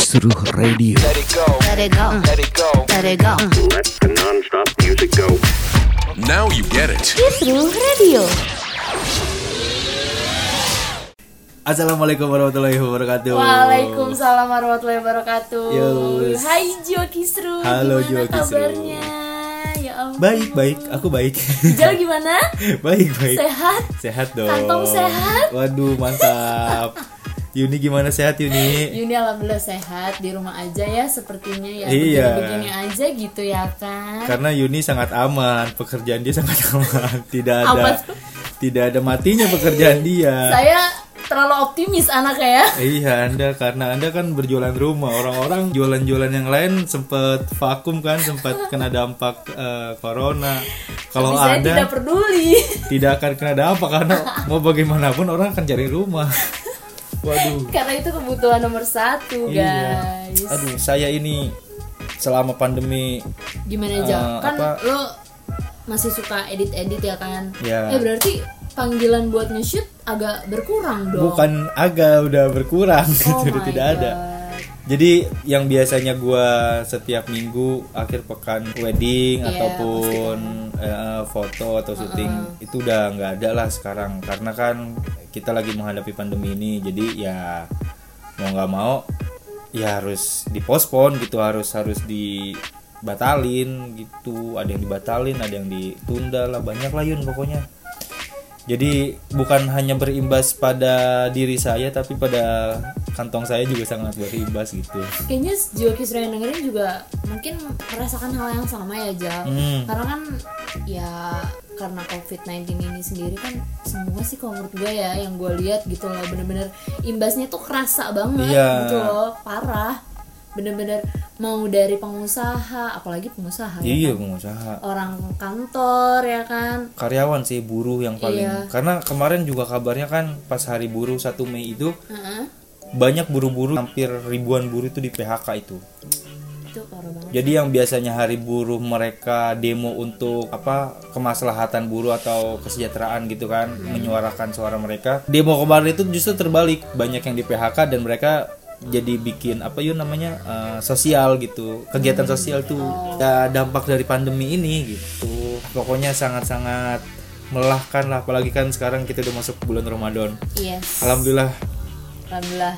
Kisruh Radio. Let it go. Let it go. Let it go. Let it go. Let the non-stop music go. Now you get it. Kisruh Radio. Assalamualaikum warahmatullahi wabarakatuh. Waalaikumsalam warahmatullahi wabarakatuh. Yus. Hai Jiwa Kisru. Halo, gimana Jiwa Kisru. kabarnya? Ya ampun. Baik, baik. Aku baik. Jal gimana? baik, baik. Sehat? Sehat dong. Kantong sehat? Waduh, mantap. Yuni gimana sehat Yuni? Yuni alhamdulillah sehat di rumah aja ya sepertinya ya Iya. begini-begini aja gitu ya kan. Karena Yuni sangat aman, pekerjaan dia sangat aman. Tidak ada tidak ada matinya pekerjaan dia. Saya terlalu optimis anaknya ya. Iya Anda karena Anda kan berjualan rumah Orang-orang jualan-jualan yang lain sempat vakum kan Sempat kena dampak eh, corona Kalau Anda tidak peduli. tidak akan kena dampak Karena mau bagaimanapun orang akan cari rumah Waduh Karena itu kebutuhan nomor satu Iya. guys. Aduh saya ini selama pandemi Gimana aja? Eh, kan apa? lo masih suka edit-edit ya kan? Ya. Eh berarti panggilan buat nge-shoot agak berkurang dong. bukan agak udah berkurang Oh my tidak ada God. Jadi yang biasanya gua setiap minggu akhir pekan wedding Iya, ataupun eh, foto atau syuting itu udah nggak ada lah sekarang karena kan kita lagi menghadapi pandemi ini jadi ya mau nggak mau ya harus dipospon gitu harus harus dibatalin gitu. Ada yang dibatalin ada yang ditunda lah banyak lah Yun pokoknya. Jadi bukan hanya berimbas pada diri saya tapi pada kantong saya juga sangat berimbas gitu. Kayaknya jiwa kisru yang dengerin juga mungkin merasakan hal yang sama ya Jal. Hmm. Karena kan ya karena COVID-19 ini sendiri kan semua sih kalau menurut gue ya yang gue lihat gitu loh bener-bener imbasnya tuh kerasa banget Iya. gitu loh parah bener-bener mau dari pengusaha apalagi pengusaha ya Iya kan? pengusaha. orang kantor ya kan Karyawan sih buruh yang paling Iya. karena kemarin juga kabarnya kan pas hari buruh 1 Mei itu Heeh. Banyak buruh-buruh hampir ribuan buruh itu di PHK itu. itu Jadi yang biasanya hari buruh mereka demo untuk apa kemaslahatan buruh atau kesejahteraan gitu kan, menyuarakan suara mereka. Demo kemarin itu justru terbalik, banyak yang di PHK dan mereka jadi bikin apa yuk namanya eh, sosial gitu, kegiatan sosial tuh ya, dampak dari pandemi ini gitu. Pokoknya sangat-sangat melelahkan lah, apalagi kan sekarang kita udah masuk bulan Ramadan. yes Alhamdulillah, alhamdulillah.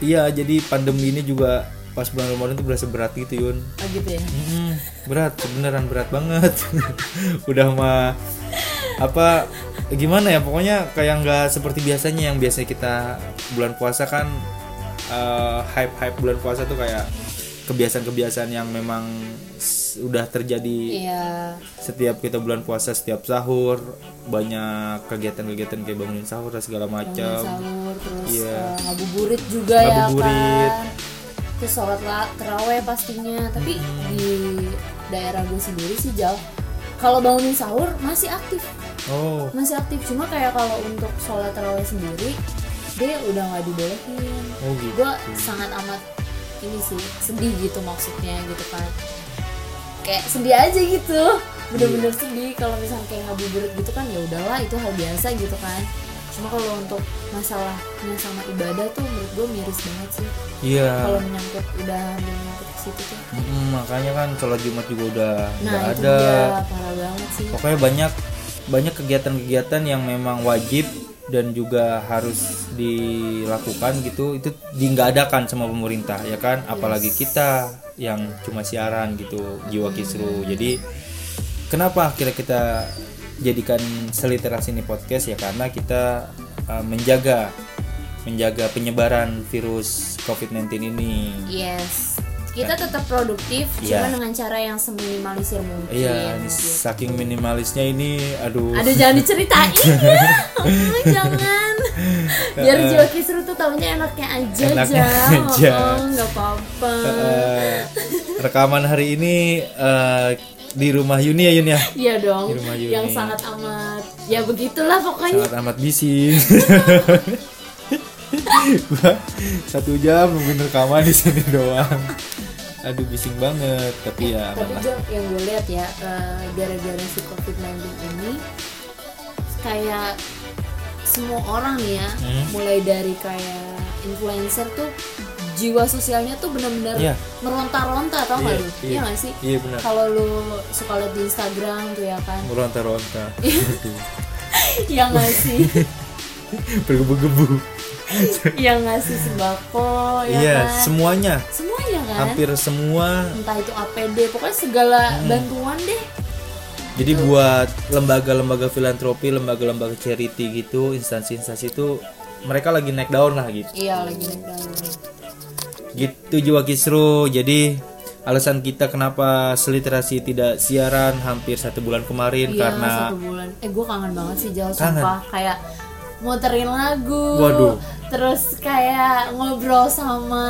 Iya jadi pandemi ini juga pas bulan Ramadan tuh berasa berat gitu Yun. oh gitu ya? Mm, berat beneran berat banget. Udah mah apa gimana ya pokoknya kayak nggak seperti biasanya yang biasanya kita bulan puasa kan hype hype bulan puasa tuh kayak kebiasaan-kebiasaan yang memang udah terjadi iya. setiap kita bulan puasa setiap sahur banyak kegiatan-kegiatan kayak bangunin sahur dan segala macam terus Iya. eh, ngabuburit juga Ngabuburit. ya kan. Terus sholat la- terawih pastinya. Tapi di daerah gue sendiri sih jauh. Kalau bangunin sahur masih aktif. Oh. Masih aktif. Cuma kayak kalau untuk sholat terawih sendiri dia udah nggak dibolehin. Oh gitu. Gue sangat amat ini sih sedih gitu maksudnya gitu kan. Kayak sedih aja gitu. Bener-bener Iya. sedih kalau misalnya kayak ngabuburit gitu kan ya udahlah itu hal biasa gitu kan cuma kalau untuk masalahnya sama ibadah tuh menurut gue miris banget sih. Iya. Kalau menyangkut udah menyangkut ke situ tuh. Mm, makanya kan sholat jumat juga udah nah nggak itu ada. dia parah banget sih. Pokoknya banyak banyak kegiatan-kegiatan yang memang wajib dan juga harus dilakukan gitu. Itu di nggak adakan sama pemerintah ya kan? Apalagi kita yang cuma siaran gitu jiwa kisru. Jadi kenapa akhirnya kita jadikan seliterasi ini podcast ya karena kita uh, menjaga menjaga penyebaran virus COVID-19 ini yes kita tetap produktif Iya. cuma dengan cara yang seminimalisir mungkin iya ini gitu. saking minimalisnya ini aduh Aduh jangan diceritain ya Oh, Jangan Biar jiwa kisru tuh taunya enaknya aja Enaknya Jal. aja. Oh, apa-apa Eh, rekaman hari ini eh, di rumah Yuni ya Yuni ya? Iya dong Di rumah Yuni. Yang sangat amat. Ya begitulah pokoknya. Sangat amat bising. Gua satu jam nungguin rekaman di sini doang. Aduh bising banget tapi ya aman Tapi lah. Jal, yang gue lihat ya eh, Gara-gara si COVID-19 ini Kayak semua orang nih ya Hmm. Mulai dari kayak influencer tuh jiwa sosialnya tuh benar-benar Iya. meronta-ronta tau nggak Iya, lu? iya. iya nggak sih? Iya, benar. kalau lu suka lihat di Instagram tuh ya kan? Meronta-ronta. Yang ngasih bergebu-gebu. Yang ngasih sembako ya iya kan? semuanya. Semuanya kan? Hampir semua. Entah itu APD pokoknya segala Hmm. bantuan deh. Jadi buat lembaga-lembaga filantropi lembaga-lembaga charity gitu instansi-instansi itu mereka lagi naik daun lah gitu. Iya lagi naik daun gitu jiwa kisru jadi alasan kita kenapa seliterasi tidak siaran hampir satu bulan kemarin iya karena satu bulan eh gue kangen banget sih jauh Kangen. sumpah kayak muterin lagu Waduh. terus kayak ngobrol sama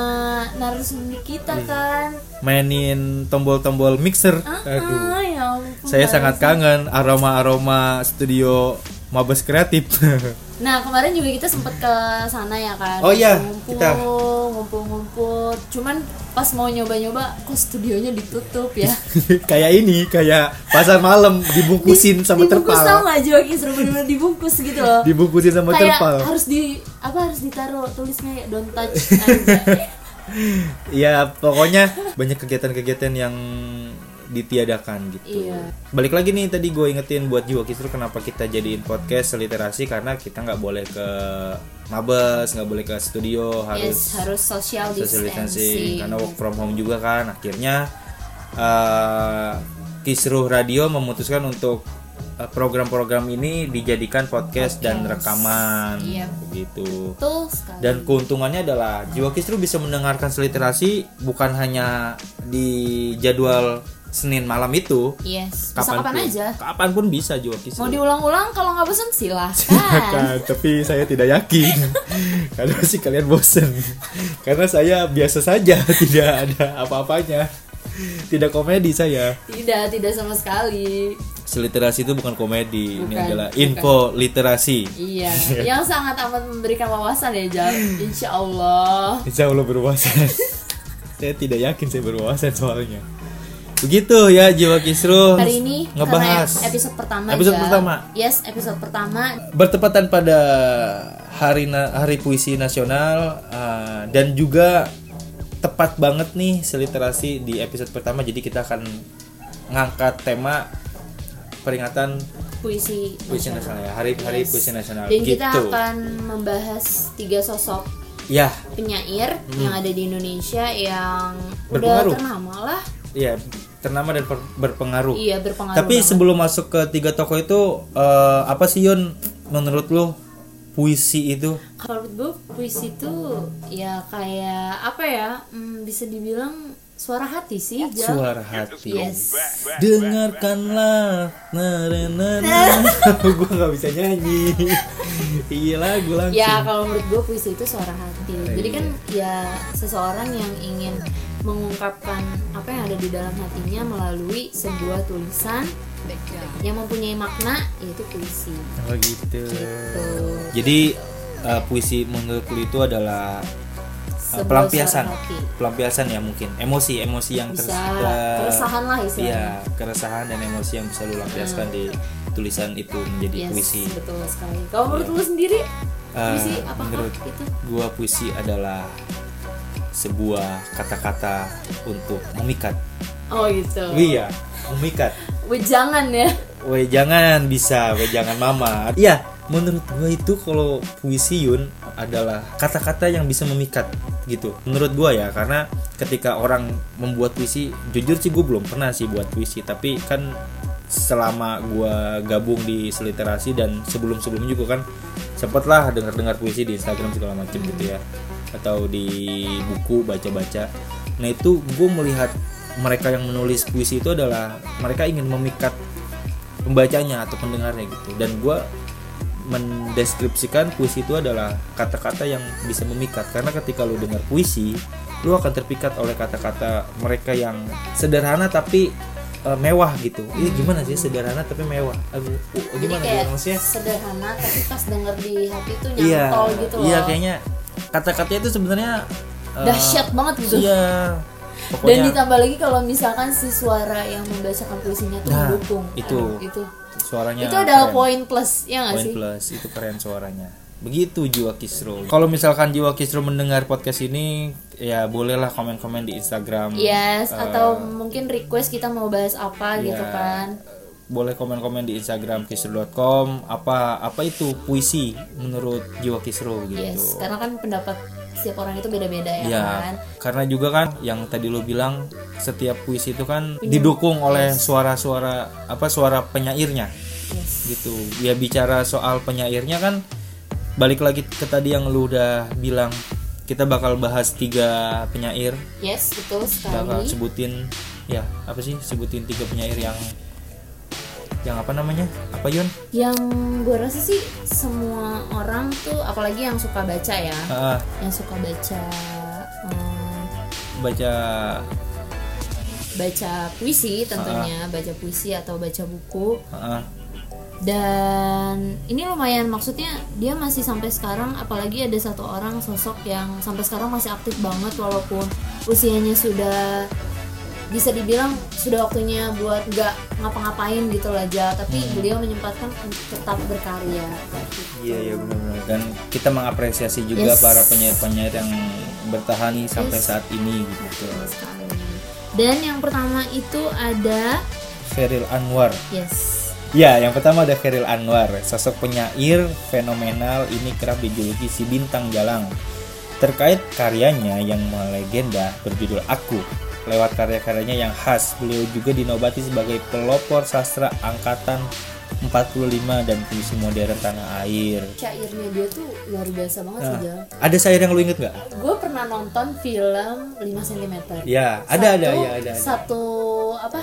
narasumber kita Iya. kan mainin tombol-tombol mixer aduh ah ya ampun saya sangat kangen aroma-aroma studio Mabes Kreatif nah kemarin juga kita sempet ke sana ya kan Oh iya, kita. Ngumpul-ngumpul cuman pas mau nyoba-nyoba kok studionya ditutup ya? Kayak ini kayak pasar malam dibungkusin sama dibungkus tau terpal gak Joki seru bener-bener dibungkus gitu loh. Dibungkusin sama kayak terpal. harus di apa harus ditaruh tulisnya ya don't touch anjay. ya pokoknya banyak kegiatan-kegiatan yang ditiadakan gitu Iya. balik lagi nih tadi gue ingetin buat jiwa kisru kenapa kita jadiin podcast literasi karena kita nggak boleh ke mabes nggak boleh ke studio harus yes harus social social distancing distancing karena work from home juga kan akhirnya eh, Kisruh Radio memutuskan untuk eh, program-program ini dijadikan podcast, dan Podcast. rekaman Iya. begitu betul sekali dan keuntungannya adalah jiwa Kisruh bisa mendengarkan seliterasi bukan hanya di jadwal Senin malam itu. Yes. Bisa kapan pun kapan aja. Kapan pun bisa jiwa Kisruh mau diulang-ulang? Kalau nggak bosan silahkan Kan, tapi saya tidak yakin. Karena pasti kalian bosen. Karena saya biasa saja tidak ada apa-apanya. Tidak komedi saya. Tidak tidak sama sekali. Seliterasi itu bukan komedi. Ini Bukan, adalah bukan. info literasi. Iya yang sangat amat memberikan wawasan ya Jal. Insya Allah. Insya Allah berwawasan. Saya tidak yakin saya berwawasan soalnya begitu ya jiwa kisruh hari ini ngebahas episode pertama Episode Jal. pertama. yes episode pertama bertepatan pada hari na- hari puisi nasional uh, dan juga tepat banget nih seliterasi di episode pertama jadi kita akan ngangkat tema peringatan puisi puisi nasional ya hari hari Yes. puisi nasional dan gitu kita akan membahas tiga sosok ya penyair yang ada di Indonesia yang Hmm. Berpengaruh. udah ternama lah ya ternama dan berpengaruh iya berpengaruh tapi banget. sebelum masuk ke tiga tokoh itu eh, apa sih Yun menurut lo puisi itu kalau menurut gue puisi itu ya kayak apa ya hmm, bisa dibilang suara hati sih Jal. suara hati yes dengarkanlah nah, nah. gue nggak bisa nyanyi iya lagu langsung ya kalau menurut gue puisi itu suara hati jadi Iya. kan ya seseorang yang ingin mengungkapkan apa yang ada di dalam hatinya melalui sebuah tulisan yang mempunyai makna yaitu puisi. Oh gitu. Gitu. Jadi eh, puisi menurut lu itu adalah Sebuah pelampiasan. pelampiasan ya mungkin. Emosi emosi yang bisa eh, keresahan lah istilahnya. Iya keresahan dan emosi yang bisa lu lampiaskan di tulisan itu menjadi yes puisi. betul sekali. Kalau menurut lu sendiri Eh, puisi apakah menurut itu? gua puisi adalah sebuah kata-kata untuk memikat. Oh gitu. Iya memikat. Wejangan ya. Weh jangan bisa, weh jangan mama. Iya, menurut gua itu kalau puisi Yun adalah kata-kata yang bisa memikat gitu. Menurut gua ya, karena ketika orang membuat puisi, jujur sih gue belum pernah sih buat puisi, tapi kan selama gua gabung di seliterasi dan sebelum-sebelumnya juga kan sempet lah dengar-dengar puisi di Instagram segala macam gitu ya atau di buku baca-baca. Nah itu gue melihat mereka yang menulis puisi itu adalah mereka ingin memikat pembacanya atau pendengarnya gitu. Dan gue mendeskripsikan puisi itu adalah kata-kata yang bisa memikat. Karena ketika lu dengar puisi lu akan terpikat oleh kata-kata mereka yang sederhana tapi eh, mewah gitu. Ini gimana sih sederhana tapi mewah? Uh, jadi gimana kayak ya maksudnya? sederhana tapi pas denger di hati tuh iya nyantol gitu loh. iya kayaknya kata-katanya itu sebenarnya eh, dahsyat banget gitu. iya. Dan pokoknya ditambah lagi kalau misalkan si suara yang membacakan puisinya tuh Nah, mendukung itu. Aduh, itu. Suaranya itu adalah keren. poin plus ya nggak Poin sih? plus itu keren suaranya. Begitu jiwa kisro kalau misalkan jiwa kisro mendengar podcast ini ya bolehlah komen-komen di Instagram yes Eh, atau mungkin request kita mau bahas apa gitu ya, kan boleh komen-komen di Instagram kisro.com apa apa itu puisi menurut jiwa kisro gitu yes karena kan pendapat setiap orang itu beda-beda ya, Ya, kan? karena juga kan yang tadi lo bilang setiap puisi itu kan didukung oleh suara-suara apa suara penyairnya. Yes. Gitu. Ya bicara soal penyairnya kan balik lagi ke tadi yang lu udah bilang kita bakal bahas tiga penyair, yes betul bakal sekali sebutin ya apa sih? Sebutin tiga penyair yang yang apa namanya? Apa Yun? yang gue rasa sih semua orang tuh apalagi yang suka baca ya. Ah, yang suka baca eh, baca baca puisi tentunya baca puisi atau baca buku. Ah, dan ini lumayan maksudnya dia masih sampai sekarang apalagi ada satu orang sosok yang sampai sekarang masih aktif banget walaupun usianya sudah bisa dibilang sudah waktunya buat nggak ngapa-ngapain gitu lah aja tapi beliau menyempatkan untuk tetap berkarya iya iya benar-benar dan kita mengapresiasi juga Yes. para penyair-penyair yang bertahan nih sampai Yes. saat ini gitu. Dan yang pertama itu ada Feril Anwar yes Ya, yang pertama ada Feril Anwar, sosok penyair fenomenal ini kerap dijuluki si bintang jalang. Terkait karyanya yang melegenda berjudul Aku, lewat karya-karyanya yang khas, beliau juga dinobati sebagai pelopor sastra angkatan 45 dan puisi modern tanah air. syairnya dia tuh luar biasa banget sih Nah, Jal ada syair yang lu inget nggak? gue pernah nonton film 5 cm Ya, ada ada Satu- ya ada. ada. satu apa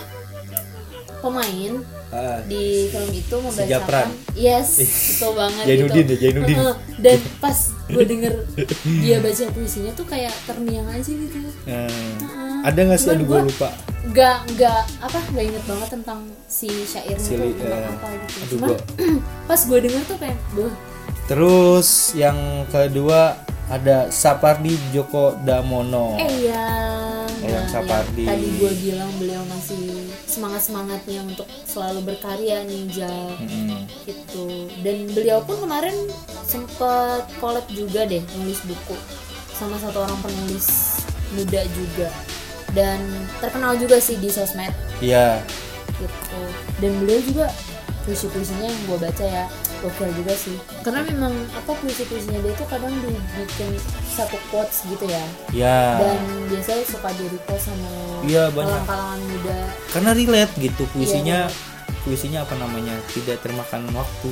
pemain Ah, di film itu membacakan yes betul banget Jainuddin gitu. ya, Jainuddin. Dan pas gue denger dia baca puisinya tuh kayak terngiang aja gitu hmm. Ada nggak sih? Aduh, gue lupa. nggak nggak apa nggak inget banget tentang si syairnya Si tuh li- tentang eh, apa gitu aduh, cuman gua- pas gue denger tuh kayak gue Terus yang kedua ada Sapardi Djoko Damono. eh ya Eyang Sapardi. tadi gue bilang beliau masih semangat semangatnya untuk selalu berkarya ninja Mm-mm. gitu. Dan beliau pun kemarin sempet collab juga deh nulis buku. Sama satu orang penulis muda juga. Dan terkenal juga sih di sosmed. Iya, gitu. Dan beliau juga puisi puisinya yang gue baca ya gokil juga sih karena memang apa puisi puisinya dia tuh kadang dibikin satu quotes gitu ya ya. dan biasanya suka di repost sama Iya, banyak. kalangan muda Karena relate gitu puisinya. Iya, puisinya apa namanya? Tidak termakan waktu.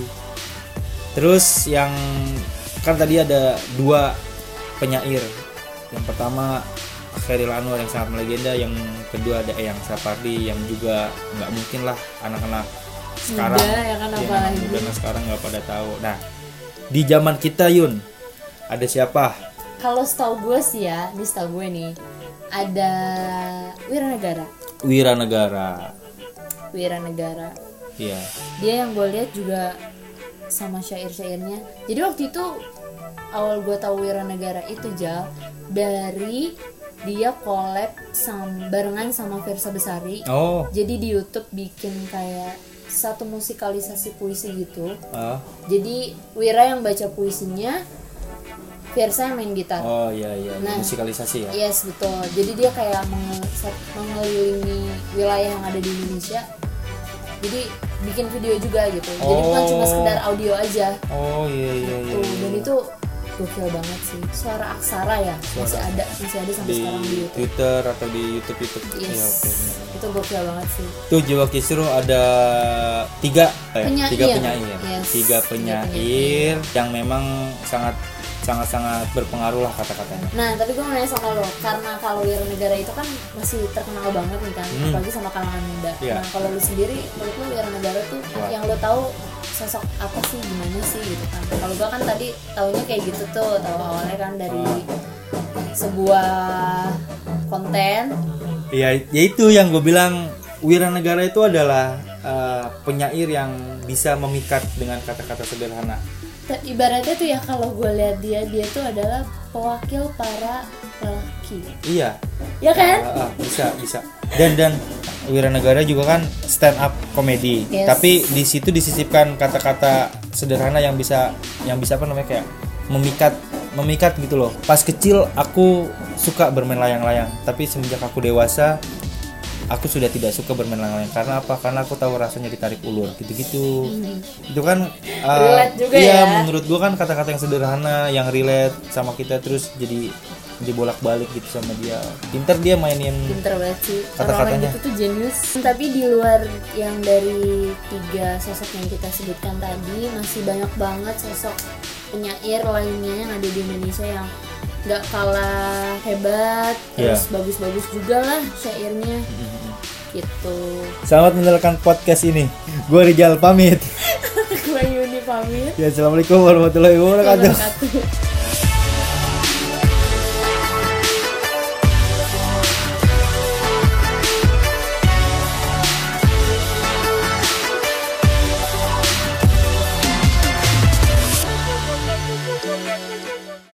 Terus yang kan tadi ada dua penyair. Yang pertama Khairil Anwar yang sangat melegenda, yang kedua ada Eyang Sapardi yang juga nggak mungkin lah anak-anak sekarang Muda, ya kan, Iya, apalagi. muda anak sekarang nggak pada tahu. Nah, di zaman kita Yun ada siapa? kalau setahu gue sih ya di setahu gue nih ada Wiranegara Wiranegara. Wiranegara Iya. dia yang gue lihat juga sama syair-syairnya jadi waktu itu awal gue tahu Wiranegara itu jal dari dia collab sama barengan sama Versa Besari Oh. jadi di YouTube bikin kayak satu musikalisasi puisi gitu ah. jadi Wira yang baca puisinya Versa yang main gitar Oh iya iya, Nah. musikalisasi ya. Yes betul. Jadi dia kayak menge- mengelilingi wilayah yang ada di Indonesia. Jadi bikin video juga gitu. Jadi bukan cuma Oh. sekedar audio aja. Oh iya iya iya. Tuh, iya. dan itu gokil banget sih. Suara aksara ya masih Suara. ada masih ada sampai di sekarang di YouTube. Twitter atau di YouTube YouTube. Yes. Oke, benar. itu gokil banget sih. Tuh Jiwa Kisru ada tiga eh, Penyair. tiga penyair. Yes, Tiga tiga penyair yang memang sangat sangat sangat berpengaruh lah kata-katanya. Nah, tapi gue mau nanya sama lo, karena kalau Wira Negara itu kan masih terkenal banget nih kan, Hmm. apalagi sama kalangan muda. Iya. Nah, kalau lo sendiri, menurut lo Wira Negara tuh Wah. yang lo tahu sosok apa sih, gimana sih gitu kan? Kalau gue kan tadi taunya kayak gitu tuh, tahu awalnya kan dari sebuah konten. Ya, ya itu yang gue bilang Wiranegara itu adalah eh, penyair yang bisa memikat dengan kata-kata sederhana. Ibaratnya tuh ya kalau gue lihat dia, dia tuh adalah pewakil para lelaki. Iya, Ya kan? Ah, ah, bisa bisa dan dan Wiranegara juga kan stand up komedi Yes. tapi di situ disisipkan kata-kata sederhana yang bisa yang bisa apa namanya kayak memikat memikat gitu loh pas kecil aku suka bermain layang-layang tapi semenjak aku dewasa aku sudah tidak suka bermain layang-layang karena apa? Karena aku tahu rasanya ditarik ulur gitu-gitu. Itu kan uh, Relate juga iya ya. menurut gua kan kata-kata yang sederhana yang relate sama kita terus jadi dibolak-balik gitu sama dia. Pinter dia mainin pinter banget sih. Kata-katanya. gitu tuh jenius. Tapi di luar yang dari tiga sosok yang kita sebutkan tadi masih banyak banget sosok penyair lainnya yang ada di Indonesia yang nggak kalah hebat Iya. terus bagus-bagus juga lah syairnya. Gitu. Selamat mendengarkan podcast ini. Gua Rijal pamit. Gue Yuni pamit. Ya assalamualaikum warahmatullahi wabarakatuh